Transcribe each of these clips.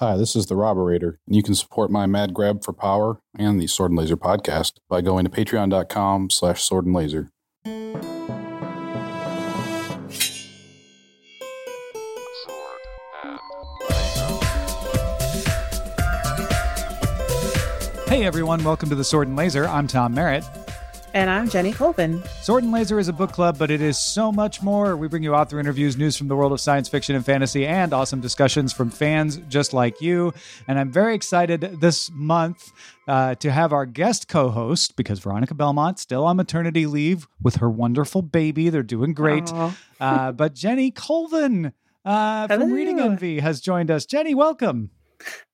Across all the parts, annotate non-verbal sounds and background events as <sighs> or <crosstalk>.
Hi, this is the Robberator, and you can support my mad grab for power and the Sword and Laser podcast by going to patreon.com slash sword and laser. Hey everyone, welcome to the Sword and Laser. I'm Tom Merritt. And I'm Jenny Colvin. Sword and Laser is a book club, but it is so much more. We bring you author interviews, news from the world of science fiction and fantasy, and awesome discussions from fans just like you. And I'm very excited this month uh, to have our guest co host, because Veronica Belmont still on maternity leave with her wonderful baby. They're doing great. uh, but Jenny Colvin uh, from Hello. Reading Envy has joined us. Jenny, welcome.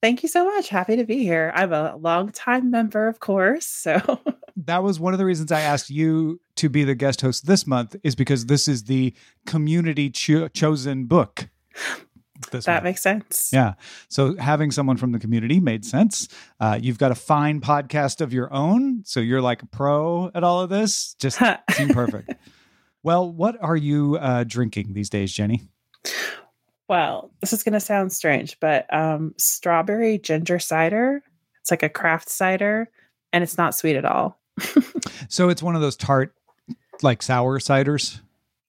Thank you so much. Happy to be here. I'm a longtime member, of course. So <laughs> that was one of the reasons I asked you to be the guest host this month is because this is the community cho- chosen book. That month. makes sense. yeah. So having someone from the community made sense. Uh, you've got a fine podcast of your own, so you're like a pro at all of this. Just <laughs> seemed perfect. well, what are you uh, drinking these days, Jenny? well, this is going to sound strange, but um, strawberry ginger cider. It's like a craft cider, and it's not sweet at all. So it's one of those tart, like sour ciders.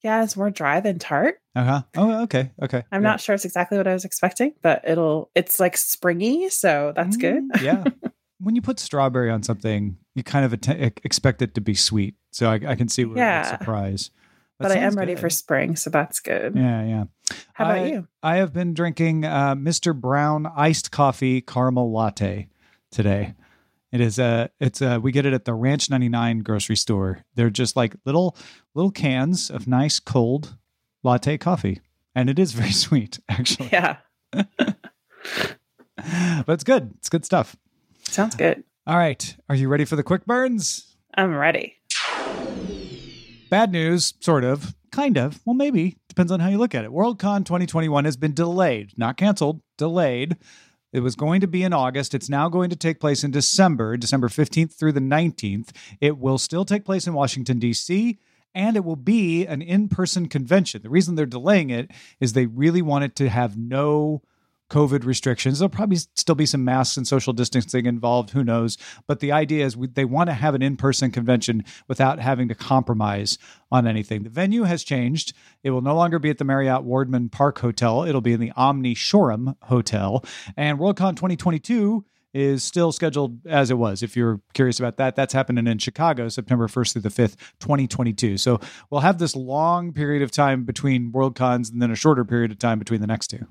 Yeah, it's more dry than tart. Uh huh. Oh, okay. Okay. I'm Yeah. not sure it's exactly what I was expecting, but it'll. It's like springy, so that's good. Mm, yeah. <laughs> When you put strawberry on something, you kind of att- expect it to be sweet. So I, I can see where Yeah. the surprise. That but I am ready good. for spring, so that's good. Yeah, yeah. How about I- you? I have been drinking uh, Mr. Brown iced coffee caramel latte today. It is a it's a we get it at the Ranch 99 grocery store. They're just like little little cans of nice cold latte coffee. And it is <laughs> very sweet, actually. Yeah, <laughs> But it's good. It's good stuff. sounds good. All right. Are you ready for the quick burns? I'm ready. Bad news, sort of, kind of. Well, maybe. Depends on how you look at it. Worldcon 2021 has been delayed, not canceled, delayed. It was going to be in August. It's now going to take place in December, December 15th through the 19th. It will still take place in Washington, D.C., and it will be an in person convention. The reason they're delaying it is they really want it to have no COVID restrictions. There'll probably still be some masks and social distancing involved. Who knows? But the idea is we, they want to have an in person convention without having to compromise on anything. The venue has changed. It will no longer be at the Marriott Wardman Park Hotel. It'll be in the Omni Shoreham Hotel. And Worldcon 2022 is still scheduled as it was. If you're curious about that, that's happening in Chicago, September 1st through the 5th, 2022. So we'll have this long period of time between Worldcons and then a shorter period of time between the next two.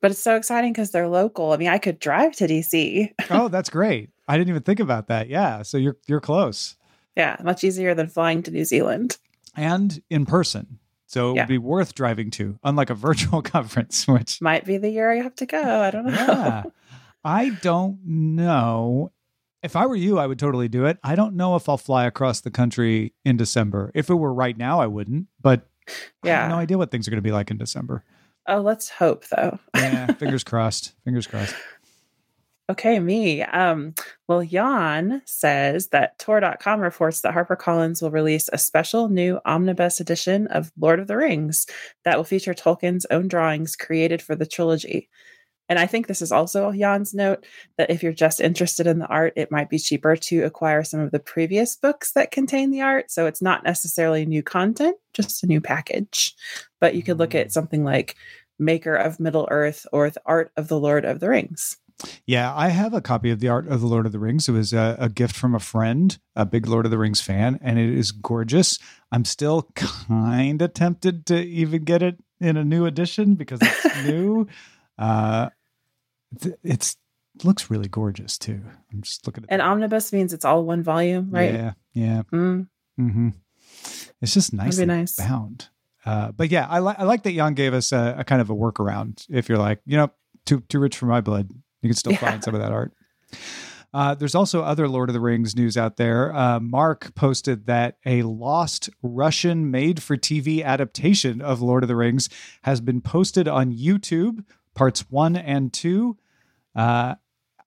But it's so exciting because they're local. I mean, I could drive to DC. oh, <laughs> that's great. I didn't even think about that. Yeah, so you're you're close Yeah, much easier than flying to New Zealand. and in person. So it Yeah. would be worth driving to, unlike a <laughs> virtual conference, which Might be the year I have to go. I don't know. yeah, <laughs> I don't know. If I were you, I would totally do it. I don't know if I'll fly across the country in December. If it were right now, I wouldn't. But I Yeah. have no idea what things are going to be like in December. Oh, let's hope though. <laughs> Yeah, fingers crossed. Fingers crossed. Okay, me. Um, well, Jan says that Tor.com reports that HarperCollins will release a special new omnibus edition of Lord of the Rings that will feature Tolkien's own drawings created for the trilogy. And I think this is also Jan's note that if you're just interested in the art, it might be cheaper to acquire some of the previous books that contain the art. So it's not necessarily new content, just a new package. But you could look at something like Maker of Middle Earth or The Art of the Lord of the Rings. Yeah, I have a copy of the Art of the Lord of the Rings. It was a, a gift from a friend, a big Lord of the Rings fan, and it is gorgeous. I'm still kind of tempted to even get it in a new edition because it's <laughs> new. Uh, it's looks really gorgeous too. I'm just looking at it. And the- omnibus means it's all one volume, right? Yeah, yeah. Mm, hmm It's just nicely nice. bound. Uh, but yeah, I, li- I like that Jan gave us a, a kind of a workaround. If you're like, you know, too too rich for my blood, you can still Yeah. find some of that art. Uh, there's also other Lord of the Rings news out there. Uh, Mark posted that a lost Russian made for TV adaptation of Lord of the Rings has been posted on YouTube, parts one and two. Uh,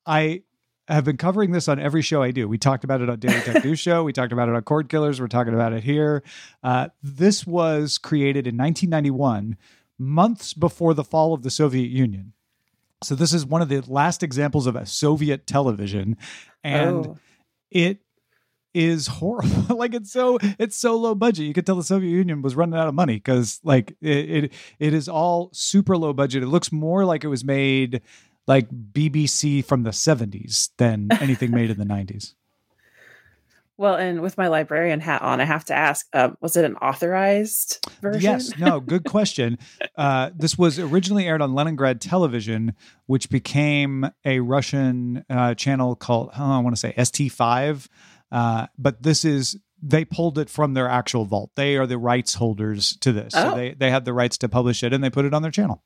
I have been covering this on every show I do. We talked about it on Daily Tech News Show. We talked about it on Cord Killers. We're talking about it here. Uh, this was created in 1991, months before the fall of the Soviet Union. So this is one of the last examples of a Soviet television, and Oh. it is horrible. <laughs> like it's so it's so low budget. You could tell the Soviet Union was running out of money because like it, it it is all super low budget. It looks more like it was made like BBC from the 70s than <laughs> anything made in the 90s. Well, and with my librarian hat on, I have to ask: um, Was it an authorized version? Yes, no, good question. <laughs> Uh, this was originally aired on Leningrad television, which became a Russian uh, channel called, oh, I want to say ST5. Uh, but this is, they pulled it from their actual vault. They are the rights holders to this. So Oh. they, they had the rights to publish it and they put it on their channel.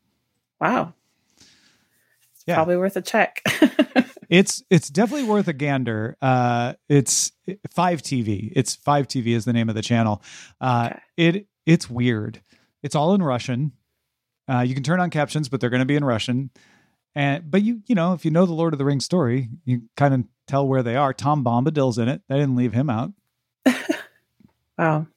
Wow. It's Yeah. probably worth a check. <laughs> It's it's definitely worth a gander. Uh, it's Five TV. It's Five TV is the name of the channel. Uh, Okay. It it's weird. It's all in Russian. Uh, you can turn on captions, but they're going to be in Russian. And but you you know if you know the Lord of the Rings story, you kind of tell where they are. Tom Bombadil's in it. They didn't leave him out. <laughs> Wow.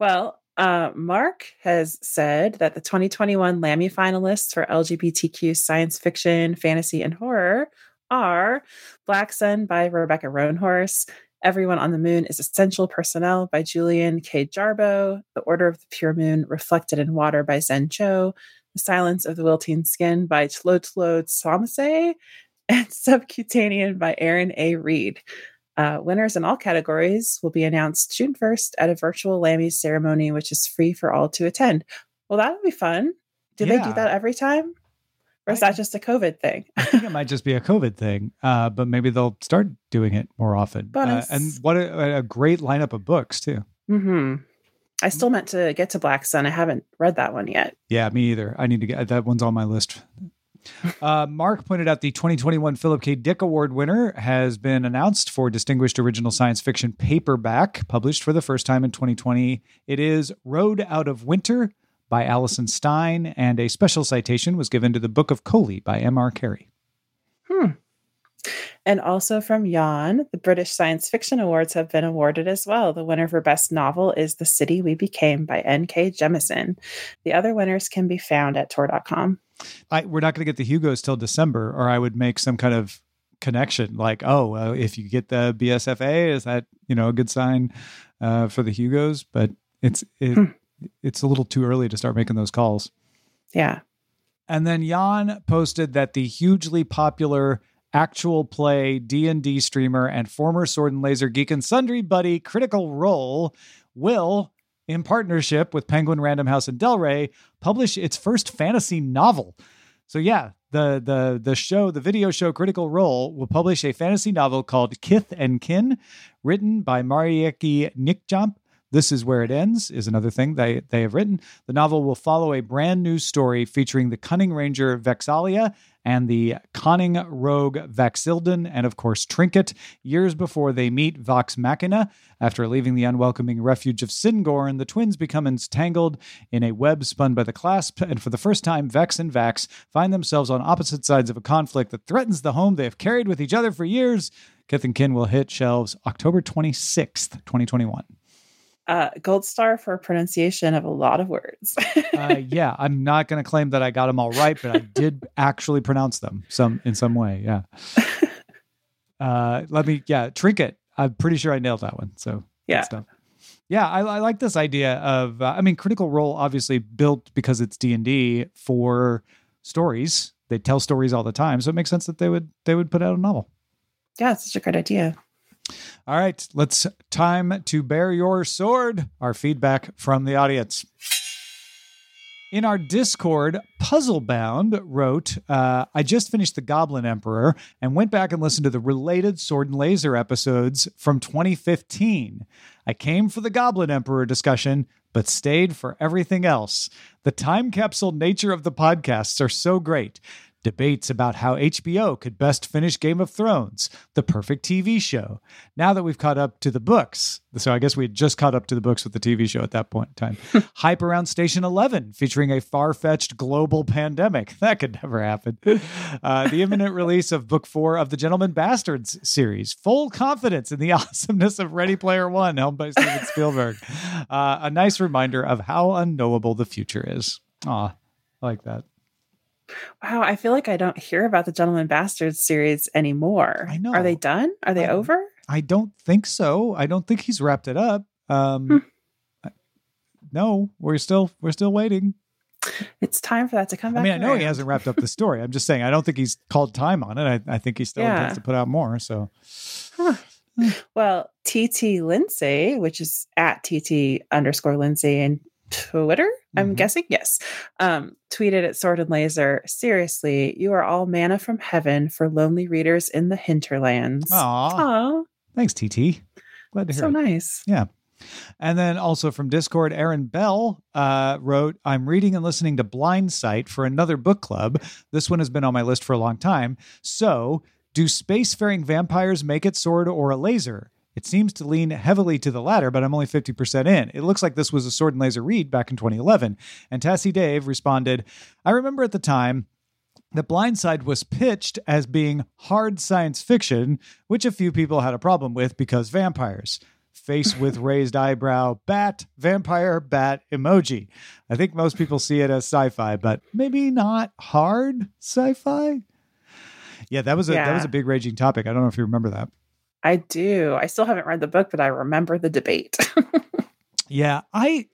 Well, uh, Mark has said that the 2021 Lammy finalists for LGBTQ science fiction, fantasy, and horror are Black Sun by Rebecca Roanhorse, Everyone on the Moon is Essential Personnel by Julian K. Jarboe, The Order of the Pure Moon Reflected in Water by Zen Cho, The Silence of the Wilting Skin by Tlotlo Tsamaase, and <laughs> Subcutanean by Aaron A. Reed. Uh, winners in all categories will be announced June 1st at a virtual Lammy's ceremony, which is free for all to attend. Well, that would be fun. Do they do that every time? Or is I- that just a COVID thing? I think it might just be a COVID thing, uh, but maybe they'll start doing it more often. Uh, and what a, a great lineup of books too. hmm I still meant to get to Black Sun. I haven't read that one yet. Yeah, me either. I need to get that one's on my list. Uh, Mark pointed out the 2021 Philip K. Dick Award winner has been announced for Distinguished Original Science Fiction Paperback, published for the first time in 2020. It is Road Out of Winter by Alison Stine, and a special citation was given to the Book of Koli by M.R. Carey. And also from Jan, the British Science Fiction Awards have been awarded as well. The winner for Best Novel is The City We Became by N.K. Jemisin. The other winners can be found at Tor.com. I, we're not going to get the Hugos till December, or I would make some kind of connection like, oh, uh, if you get the BSFA, is that you know a good sign uh, for the Hugos? But it's it, Hmm. it's a little too early to start making those calls. Yeah. And then Jan posted that the hugely popular actual play D&D streamer and former Sword and Laser Geek and Sundry buddy Critical Role will in partnership with Penguin Random House and Del Rey publish its first fantasy novel. So yeah, the the the show, the video show Critical Role will publish a fantasy novel called Kith and Kin, written by Marieke Nijkamp. This is where it ends is another thing they they have written. The novel will follow a brand new story featuring the cunning ranger Vex'ahlia and the conning rogue Vax'ildan, and of course Trinket, years before they meet Vox Machina. After leaving the unwelcoming refuge of Syngorn, the twins become entangled in a web spun by the clasp, and for the first time, Vex and Vax find themselves on opposite sides of a conflict that threatens the home they have carried with each other for years. Kith and Kin will hit shelves October 26th, 2021. Uh, gold star for pronunciation of a lot of words. uh, <laughs> yeah, I'm not going to claim that I got them all right, but I did <laughs> actually pronounce them some in some way. Yeah. <laughs> Uh, let me, yeah, trinket. I'm pretty sure I nailed that one. So Yeah. Yeah, I, I like this idea of. Uh, I mean, Critical Role obviously built because it's D and D for stories. They tell stories all the time, so it makes sense that they would they would put out a novel. yeah, it's such a great idea. All right, let's time to bear your sword. Our feedback from the audience. In our Discord, Puzzlebound wrote, uh, I just finished The Goblin Emperor and went back and listened to the related Sword and Laser episodes from 2015. I came for the Goblin Emperor discussion, but stayed for everything else. The time capsule nature of the podcasts are so great. Debates about how HBO could best finish Game of Thrones, the perfect TV show. Now that we've caught up to the books, so I guess we had just caught up to the books with the TV show at that point in time. <laughs> Hype around Station 11, featuring a far fetched global pandemic. <laughs> That could never happen. Uh, the imminent release of Book Four of the Gentleman Bastards series. Full confidence in the <laughs> awesomeness of Ready Player One, helmed by Steven Spielberg. Uh, a nice reminder of how unknowable the future is. Aw, I like that. Wow, I feel like I don't hear about the Gentleman Bastards series anymore. I know. Are they done? Are they I- over? I don't think so. I don't think he's wrapped it up. Um, Hmm. I- no, we're still we're still waiting. It's time for that to come back. I mean, I know he hasn't wrapped up the <laughs> story. I'm just saying I don't think he's called time on it. I, I think he still Yeah. intends to put out more. So Well, TT Lindsay, which is at TT underscore Lindsay and Twitter, I'm Mhm. guessing. Yes. Um, tweeted at Sword and Laser, seriously, you are all manna from heaven for lonely readers in the hinterlands. Aw, Aw, thanks, TT. Glad to hear so it. nice. Yeah. And then also from Discord, Aaron Bell uh, wrote, I'm reading and listening to Blindsight for another book club. This one has been on my list for a long time. So, do spacefaring vampires make it sword or a laser? It seems to lean heavily to the latter, but I'm only 50% in. It looks like this was a sword and laser read back in 2011. And Tassie Dave responded, I remember at the time that Blindsight was pitched as being hard science fiction, which a few people had a problem with because vampires. Face with <laughs> raised eyebrow, bat, vampire, bat emoji. I think most people see it as sci fi, but maybe not hard sci fi. Yeah, that was a that was a big raging topic. I don't know if you remember that. I do. I still haven't read the book, but I remember the debate. <laughs> Yeah, I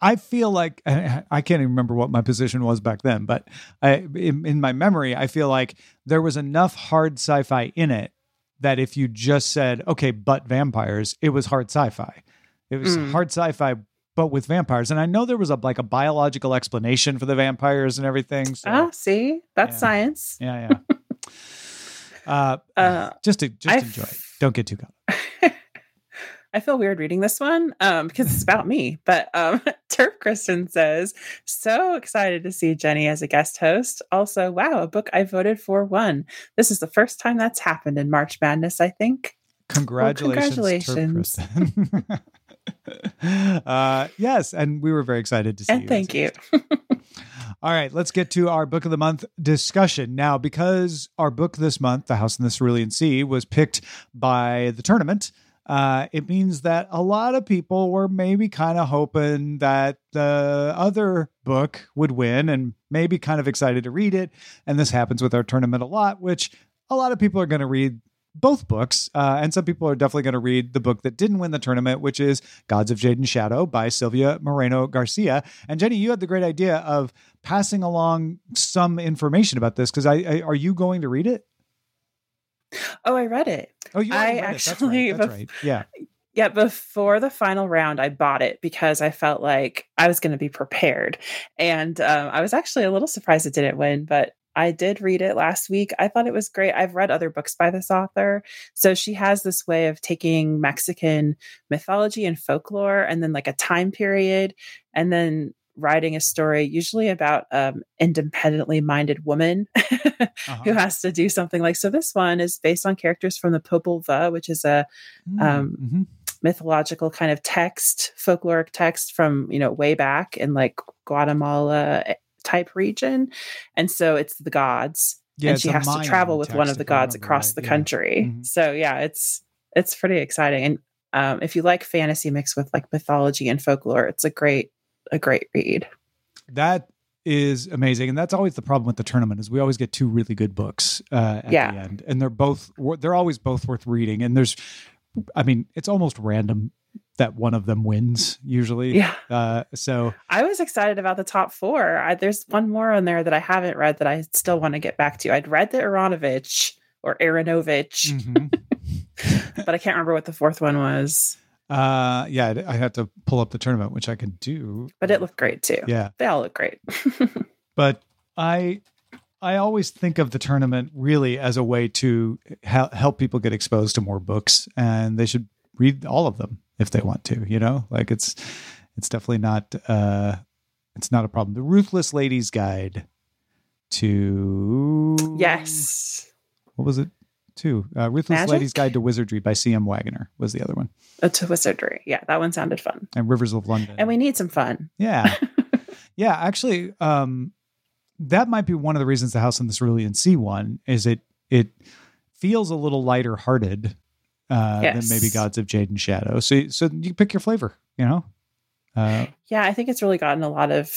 I feel like I I can't even remember what my position was back then, but I in, in my memory, I feel like there was enough hard sci-fi in it that if you just said, "Okay, but vampires," it was hard sci-fi. It was Mm. hard sci-fi but with vampires. And I know there was a like a biological explanation for the vampires and everything. So ah, see, that's Yeah. science. yeah, yeah. <laughs> uh, Uh, just to, just I enjoy it. Don't get too caught. <laughs> I feel weird reading this one um, because it's about me. But um, <laughs> Turf Kristen says, so excited to see Jenny as a guest host. Also, wow, a book I voted for won. This is the first time that's happened in March Madness, I think. Congratulations, Turp congratulations. Kristen. <laughs> uh, yes, and we were very excited to see you. And thank you. All right, let's get to our book of the month discussion now. Because our book this month, "The House in the Cerulean Sea," was picked by the tournament. Uh, it means that a lot of people were maybe kind of hoping that the other book would win and maybe kind of excited to read it. And this happens with our tournament a lot, which a lot of people are going to read both books. Uh, and some people are definitely going to read the book that didn't win the tournament, which is Gods of Jade and Shadow by Silvia Moreno Garcia. And Jenny, you had the great idea of passing along some information about this because I, I are you going to read it? Oh, I read it. Oh, you I read it. That's actually- right. That's right. Yeah. Yeah, before the final round, I bought it because I felt like I was going to be prepared. And um, I was actually a little surprised it didn't win, but I did read it last week. I thought it was great. I've read other books by this author. So she has this way of taking Mexican mythology and folklore and then like a time period and then writing a story, usually about um, independently minded woman <laughs> Uh-huh. who has to do something like so. This one is based on characters from the Popol Vuh, which is a um, Mhm. mythological kind of text, folkloric text from, you know, way back in like Guatemala type region. And so it's the gods. yeah, and she has to travel with one of the gods across right. the Yeah. country. Mhm. So yeah, it's it's pretty exciting. And um, if you like fantasy mixed with like mythology and folklore, it's a great a great read. That is amazing, and that's always the problem with the tournament is we always get two really good books uh, at Yeah. the end, and they're both they're always both worth reading. And there's, I mean, it's almost random that one of them wins usually. Yeah. Uh, so I was excited about the top four. I, there's one more on there that I haven't read that I still want to get back to. I'd read the Aaronovitch or Aaronovitch, mhm. <laughs> but I can't remember what the fourth one was. uh, yeah, I had to pull up the tournament, which I can do. But it looked great too. yeah, They all look great. <laughs> but I I always think of the tournament really as a way to hel- help people get exposed to more books, and they should read all of them if they want to. You know, like it's it's definitely not uh, it's not a problem. The Ruthless Ladies Guide to yes. what was it? To uh, Ruthless Magic? Lady's Guide to Wizardry by C.M. Waggoner was the other one, Uh, to Wizardry. Yeah, that one sounded fun. and Rivers of London. And we need some fun. Yeah. <laughs> yeah, actually, um, that might be one of the reasons the House in the Cerulean Sea one is it it feels a little lighter hearted uh, than maybe Gods of Jade and Shadow. So so you pick your flavor, you know. Uh, Yeah, I think it's really gotten a lot of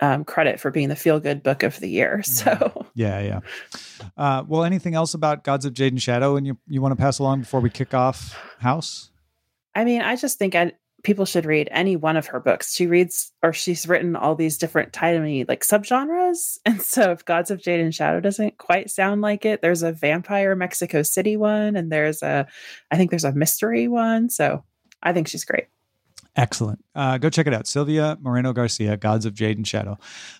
um, credit for being the feel good book of the year. So <laughs> Yeah, yeah. Uh, well, anything else about Gods of Jade and Shadow and you, you want to pass along before we kick off House? I mean, I just think I, people should read any one of her books. She reads or she's written all these different tiny like subgenres. <laughs> And so if Gods of Jade and Shadow doesn't quite sound like it, there's a vampire Mexico City one and there's a I think there's a mystery one. So I think she's great. Excellent. Uh, go check it out. Silvia Moreno Garcia, Gods of Jade and Shadow.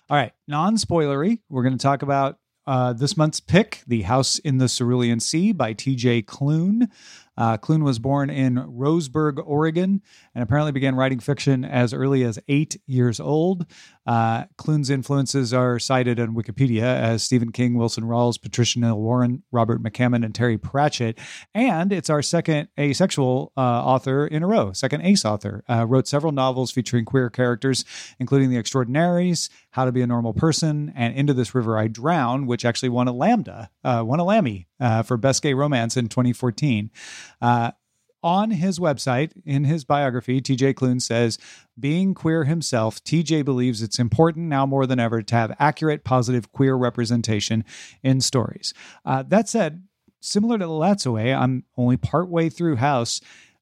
All right, non spoilery. We're going to talk about uh, this month's pick, The House in the Cerulean Sea by TJ Klune. Uh, Klune was born in Roseburg, Oregon, and apparently began writing fiction as early as eight years old. Uh, Klune's influences are cited on Wikipedia as Stephen King, Wilson Rawls, Patricia Nell Warren, Robert McCammon, and Terry Pratchett. And it's our second asexual uh, author in a row, second ace author. Uh, wrote several novels featuring queer characters, including The Extraordinaries, How to Be a Normal Person, and Into This River I Drown, which actually won a Lambda, uh, won a Lammy uh, for Best Gay Romance in 2014. On his website, in his biography, TJ Klune says, being queer himself, TJ believes it's important now more than ever to have accurate, positive queer representation in stories. Uh, that said, similar to Elatsoe, I'm only partway through House.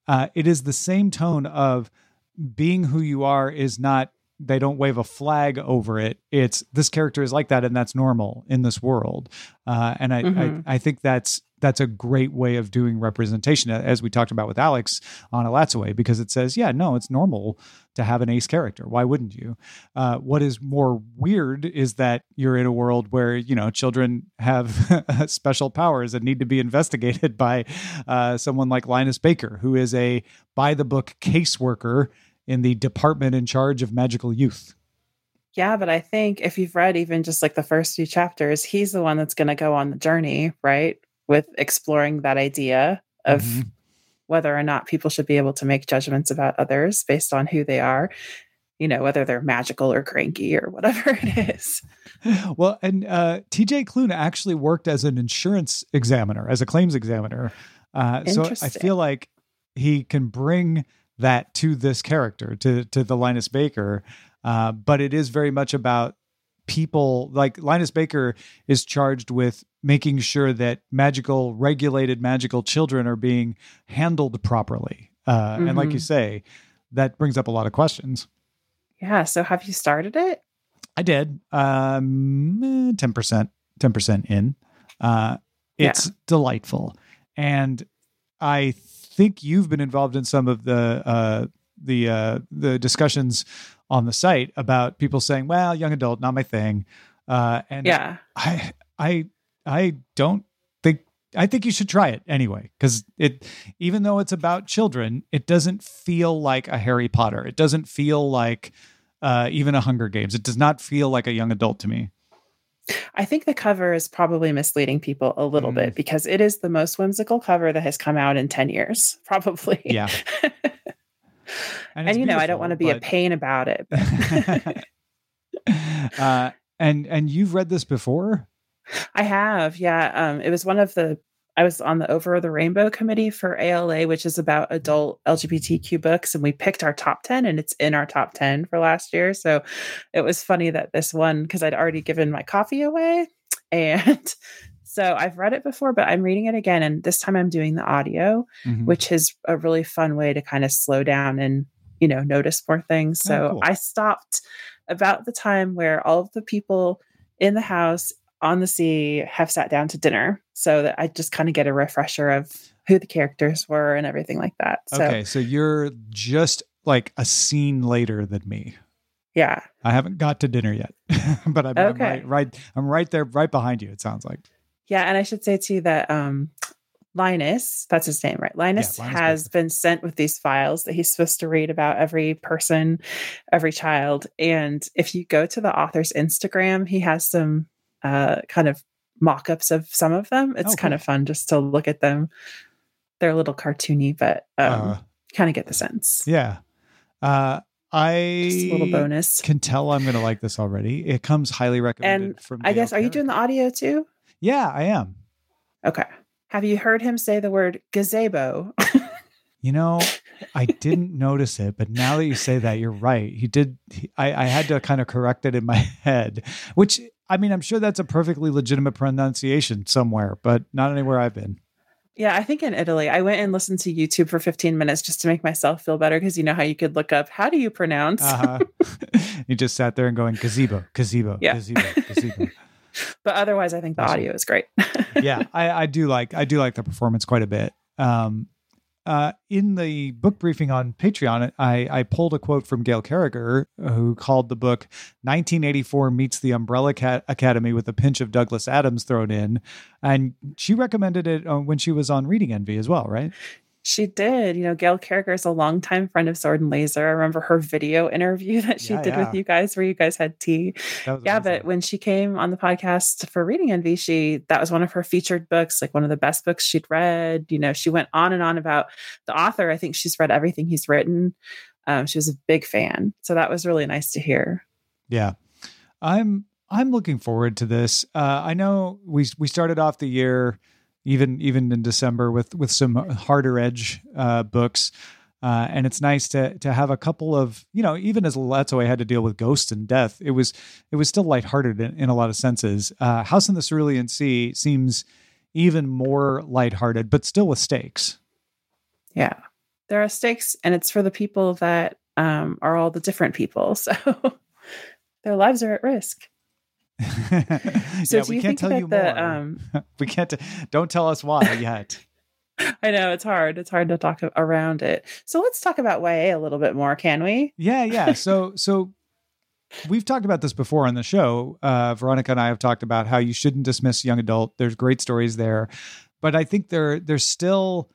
Uh, it is the same tone of being who you are is not they don't wave a flag over it. It's this character is like that, and that's normal in this world. Uh, and I, Mhm. I, I think that's that's a great way of doing representation, as we talked about with Alex on Elatsoe, because it says, yeah, no, it's normal to have an ace character. Why wouldn't you? Uh, what is more weird is that you're in a world where you know children have <laughs> special powers and need to be investigated by uh, someone like Linus Baker, who is a by the book caseworker in the department in charge of magical youth. Yeah, but I think if you've read even just like the first few chapters, he's the one that's going to go on the journey, right? With exploring that idea of Mhm. whether or not people should be able to make judgments about others based on who they are, you know, whether they're magical or cranky or whatever <laughs> it is. <laughs> Well, and uh, TJ Klune actually worked as an insurance examiner, as a claims examiner. Uh, so I feel like he can bring that to this character, to to the Linus Baker. Uh, but it is very much about people. Like Linus Baker is charged with making sure that magical, regulated magical children are being handled properly. Uh, And like you Mhm. say, that brings up a lot of questions. Yeah. So have you started it? I did. Um, ten percent, ten percent in. Uh, Yeah. it's delightful, and I think you've been involved in some of the uh, the uh, the discussions on the site about people saying, "Well, young adult, not my thing," uh, and Yeah. I I I don't think I think you should try it anyway because it even though it's about children, it doesn't feel like a Harry Potter. It doesn't feel like uh, even a Hunger Games. It does not feel like a young adult to me. I think the cover is probably misleading people a little Mm. bit because it is the most whimsical cover that has come out in 10 years, <laughs> probably. Yeah, <laughs> <laughs> and, it's you know, I don't want to be a pain about it. but- <laughs> but- uh, and and you've read this before? I have, yeah. Um, it was one of the I was on the Over the Rainbow committee for ALA, which is about adult LGBTQ books, and we picked our top ten, and it's in our top ten for last year. So it was funny that this one because I'd already given my coffee away, <laughs> and so I've read it before, but I'm reading it again, and this time I'm doing the audio, Mhm. which is a really fun way to kind of slow down and you know notice more things Oh, so cool. i stopped about the time where all of the people in the house on the sea have sat down to dinner so that i just kind of get a refresher of who the characters were and everything like that so okay, so you're just like a scene later than me. yeah I haven't got to dinner yet, <laughs> but I'm, I'm Okay. right, right. I'm right there, right behind you. It sounds like. Yeah and i should say too that um linus that's his name right? Linus, Linus has been sent with these files that he's supposed to read about every person every child. And if you go to the author's instagram he has some uh kind of mock-ups of some of them. It's Oh, kind cool. of fun just to look at them. They're a little cartoony but um Uh, kind of get the sense. yeah, uh, I just a little bonus. can tell I'm going to like this already. It comes highly recommended and from. i Dale guess are you doing the audio too Yeah, I am. okay have you heard him say the word gazebo <laughs> You know, I didn't notice it, but now that you say that, you're right. He did. He, I, I had to kind of correct it in my <laughs> head, which I mean, I'm sure that's a perfectly legitimate pronunciation somewhere, but not anywhere I've been. Yeah, I think in Italy, I went and listened to YouTube for 15 minutes just to make myself feel better because you know how you could look up how do you pronounce. Uh-huh. <laughs> you just sat there and going gazebo, gazebo, Yeah. gazebo, gazebo. But otherwise, I think the Awesome. audio is great. <laughs> yeah, I, I do like I do like the performance quite a bit. Um, uh, in the book briefing on Patreon, I, I pulled a quote from Gail Carriger, who called the book 1984 Meets the Umbrella Ca- Academy with a pinch of Douglas Adams thrown in. And she recommended it uh, when she was on Reading Envy as well, right? She did. You know, Gail Carriger is a longtime friend of Sword and Laser. I remember her video interview <laughs> that she Yeah, did yeah. with you guys where you guys had tea. Yeah, awesome. but when she came on the podcast for Reading Envy, she that was one of her featured books, like one of the best books she'd read. You know, she went on and on about the author. I think she's read everything he's written. Um, she was a big fan. So that was really nice to hear. Yeah, I'm I'm looking forward to this. Uh, I know we we started off the year even even in December with with some harder edge uh, books. Uh, and it's nice to to have a couple of you know even as Elatsoe had to deal with ghosts and death, it was it was still lighthearted in, in a lot of senses. Uh, House in the Cerulean Sea seems even more lighthearted, but still with stakes. Yeah. There are stakes, and it's for the people that um, are all the different people. <laughs> So their lives are at risk. <laughs> So yeah, we can't tell you the more. um, <laughs> we can't. T- don't tell us why yet. <laughs> I know it's hard. It's hard to talk around it. So let's talk about YA a little bit more, can we? Yeah, yeah. So so we've talked about this before on the show. Uh, Veronica and I have talked about how you shouldn't dismiss young adult. There's great stories there, but I think there there's still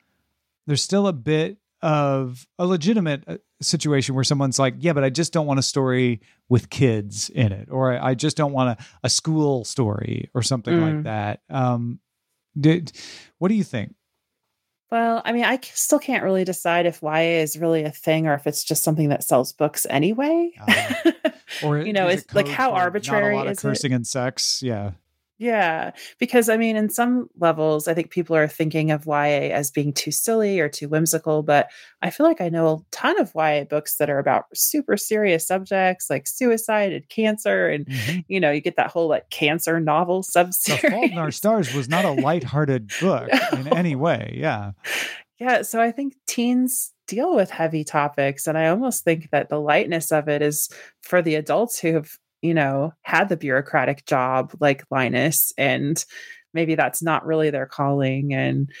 there's still a bit of a legitimate uh, situation where someone's like, yeah, but I just don't want a story with kids in it, or I just don't want a, a school story or something like Mm. that. Um, did what do you think? Well, I mean, I still can't really decide if YA is really a thing or if it's just something that sells books anyway. Uh, <laughs> Or you know, is it's like how for not a arbitrary is it? cursing and sex? Yeah. Yeah, because I mean, in some levels, I think people are thinking of YA as being too silly or too whimsical, but I feel like I know a ton of YA books that are about super serious subjects like suicide and cancer, and Mhm. you know, you get that whole like cancer novel The subseries. Fault in Our Stars was not a lighthearted <laughs> book in any way. Yeah. Yeah, so I think teens deal with heavy topics, and I almost think that the lightness of it is for the adults who have, you know, had the bureaucratic job like Linus, and maybe that's not really their calling, and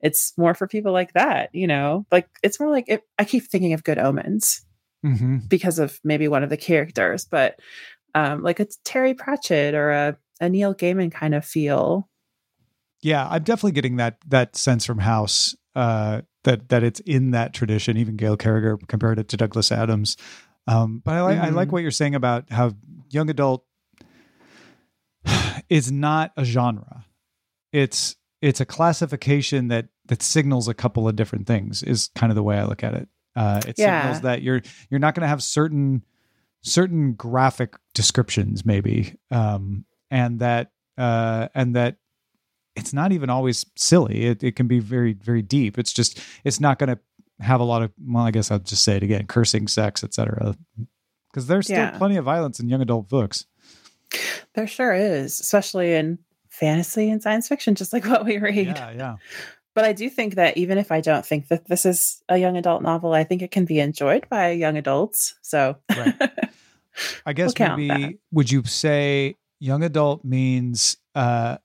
it's more for people like that, you know, like it's more like it, I keep thinking of Good Omens hmm because of maybe one of the characters, but um, like a Terry Pratchett or a, a Neil Gaiman kind of feel. Yeah. I'm definitely getting that that sense from House uh, that that it's in that tradition. Even Gail Carriger compared it to Douglas Adams. Um, but I like I like what you're saying about how young adult <sighs> is not a genre. It's it's a classification that that signals a couple of different things. Is kind of the way I look at it. Uh, it Yeah. signals that you're you're not going to have certain certain graphic descriptions, maybe, um, and that uh, and that it's not even always silly. It it can be very very deep. It's just it's not going to have a lot of well, I guess I'll just say it again: cursing, sex, etc. Because there's still Yeah. plenty of violence in young adult books. There sure is, especially in fantasy and science fiction, just like <laughs> what we read. Yeah, yeah. But I do think that even if I don't think that this is a young adult novel, I think it can be enjoyed by young adults. So, Right. <laughs> I guess We'll maybe would you say young adult means uh,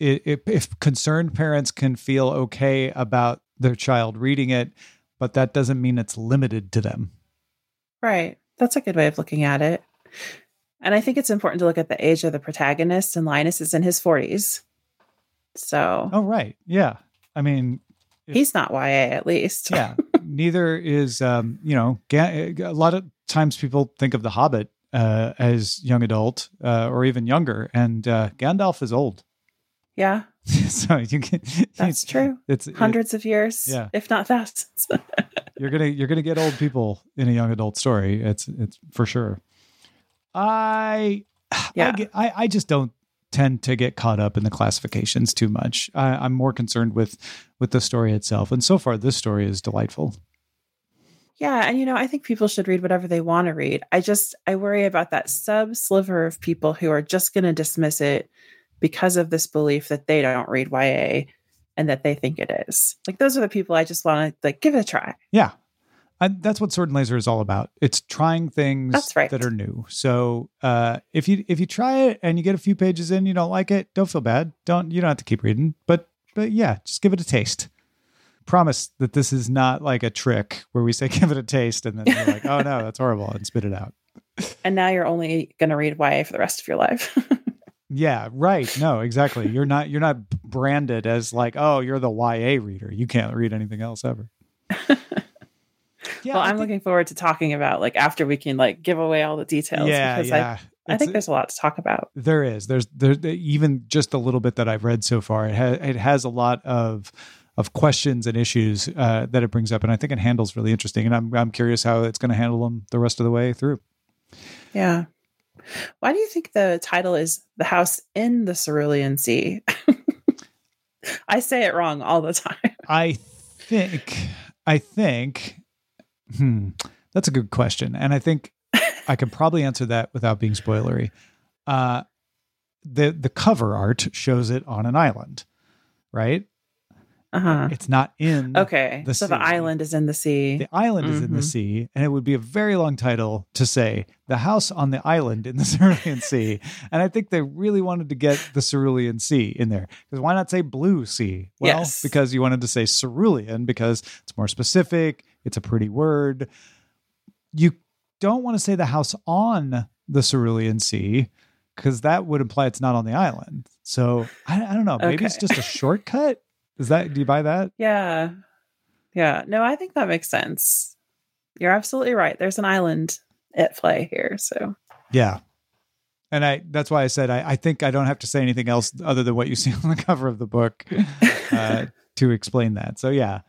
i- if, if concerned parents can feel okay about their child reading it, but that doesn't mean it's limited to them. right. That's a good way of looking at it. And I think it's important to look at the age of the protagonist, and Linus is in his 40s. So Oh, right. Yeah. I mean, he's not YA, at least. yeah. <laughs> Neither is, um, you know, a lot of times people think of The Hobbit uh, as young adult uh, or even younger, and uh, Gandalf is old. Yeah, <laughs> so you can. that's true. It's it- Hundreds of years, Yeah. if not thousands. <laughs> you're gonna you're gonna get old people in a young adult story. It's it's for sure. I I, Yeah. get- I I just don't tend to get caught up in the classifications too much. I, I'm more concerned with with the story itself, and so far this story is delightful. Yeah, and you know, I think people should read whatever they want to read. I just I worry about that sub sliver of people who are just going to dismiss it because of this belief that they don't read YA and that they think it is. Like those are the people I just want to like give it a try. Yeah. I, that's what Sword and Laser is all about. It's trying things That's right. that are new. So uh, if you if you try it and you get a few pages in, you don't like it, don't feel bad. Don't you don't have to keep reading. But but yeah, just give it a taste. Promise that this is not like a trick where we say <laughs> give it a taste and then you're like, oh no, that's horrible, and spit it out. And now you're only going to read YA for the rest of your life. <laughs> Yeah, right. No, exactly. You're not you're not branded as like, oh, you're the YA reader. You can't read anything else ever. <laughs> Yeah, well, I I'm think- looking forward to talking about like after we can like give away all the details Yeah, because yeah. I, I think there's a lot to talk about. There is. There's there even just a little bit that I've read so far. It has it has a lot of of questions and issues uh, that it brings up, and I think it handles really interesting. And I'm I'm curious how it's going to handle them the rest of the way through. Yeah. Why do you think the title is The House in the Cerulean Sea? <laughs> I say it wrong all the time. <laughs> I think I think hmm, that's a good question, and I think I could probably answer that without being spoilery. Uh, the the cover art shows it on an island, right? Uh-huh. It's not in Okay. The so the island is in the sea. The island is in the Mhm. sea, and it would be a very long title to say the house on the island in the <laughs> Cerulean Sea. And I think they really wanted to get the Cerulean Sea in there because why not say Blue Sea? Well, Yes. because you wanted to say Cerulean because it's more specific, it's a pretty word. You don't want to say the house on the Cerulean Sea because that would imply it's not on the island. So I, I don't know. Maybe it's just a shortcut. Is that? Do you buy that? yeah. Yeah. No, I think that makes sense. You're absolutely right. There's an island at play here. So Yeah. And I that's why I said I, I think I don't have to say anything else other than what you <laughs> see on the cover of the book uh, <laughs> to explain that. So yeah.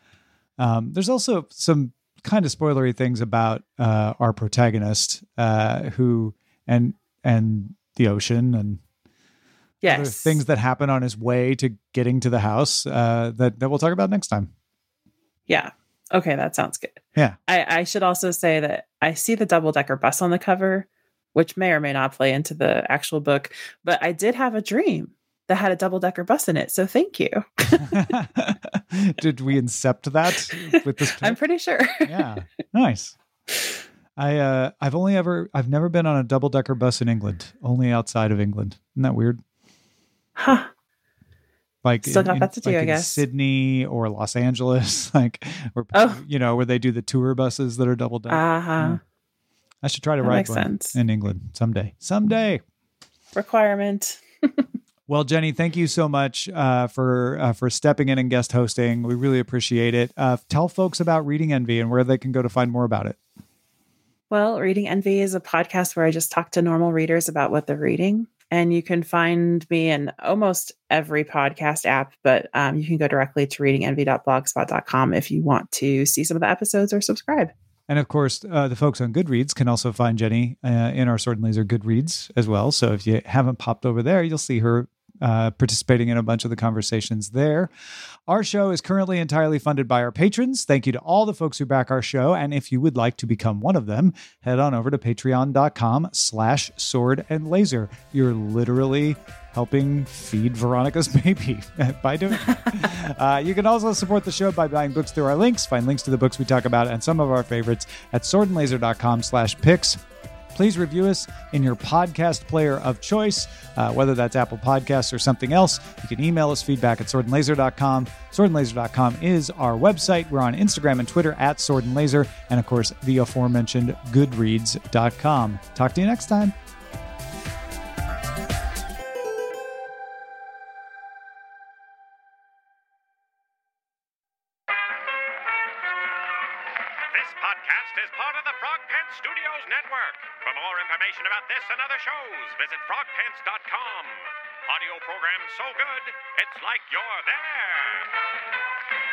Um, there's also some kind of spoilery things about uh, our protagonist, uh, who and and the ocean and yes. things that happen on his way to getting to the house uh, that that we'll talk about next time. Yeah. Okay, that sounds good. Yeah. I, I should also say that I see the double decker bus on the cover, which may or may not play into the actual book, but I did have a dream that had a double decker bus in it. So thank you. <laughs> Did we incept that with this? <laughs> I'm pretty sure. yeah nice i uh i've only ever i've never been on a double decker bus in england only outside of england isn't that weird Huh. like Still got in- that to do, like I guess. sydney or los angeles <laughs> like where Oh. you know where they do the tour buses that are double decker Uh-huh. i should try to that ride one sense. in england someday someday Requirement. <laughs> well jenny thank you so much uh, for uh, for stepping in and guest hosting we really appreciate it uh, tell folks about reading envy and where they can go to find more about it Well, Reading Envy is a podcast where I just talk to normal readers about what they're reading. And you can find me in almost every podcast app, but um, you can go directly to readingenvy.blogspot.com if you want to see some of the episodes or subscribe. And of course, uh, the folks on Goodreads can also find Jenny uh, in our Sword and Laser Goodreads as well. So if you haven't popped over there, you'll see her uh, participating in a bunch of the conversations there. Our show is currently entirely funded by our patrons. Thank you to all the folks who back our show. And if you would like to become one of them, head on over to patreon.com slash sword and laser. You're literally helping feed Veronica's <laughs> baby <laughs> by doing it. <laughs> uh, you can also support the show by buying books through our links. Find links to the books we talk about and some of our favorites at swordandlaser.com slash picks. Please review us in your podcast player of choice, uh, whether that's Apple Podcasts or something else. You can email us feedback at swordandlaser.com. Swordandlaser.com is our website. We're on Instagram and Twitter at swordandlaser, and and of course, the aforementioned Goodreads.com. Talk to you next time. Shows, visit frogpants.com. Audio program so good, it's like you're there.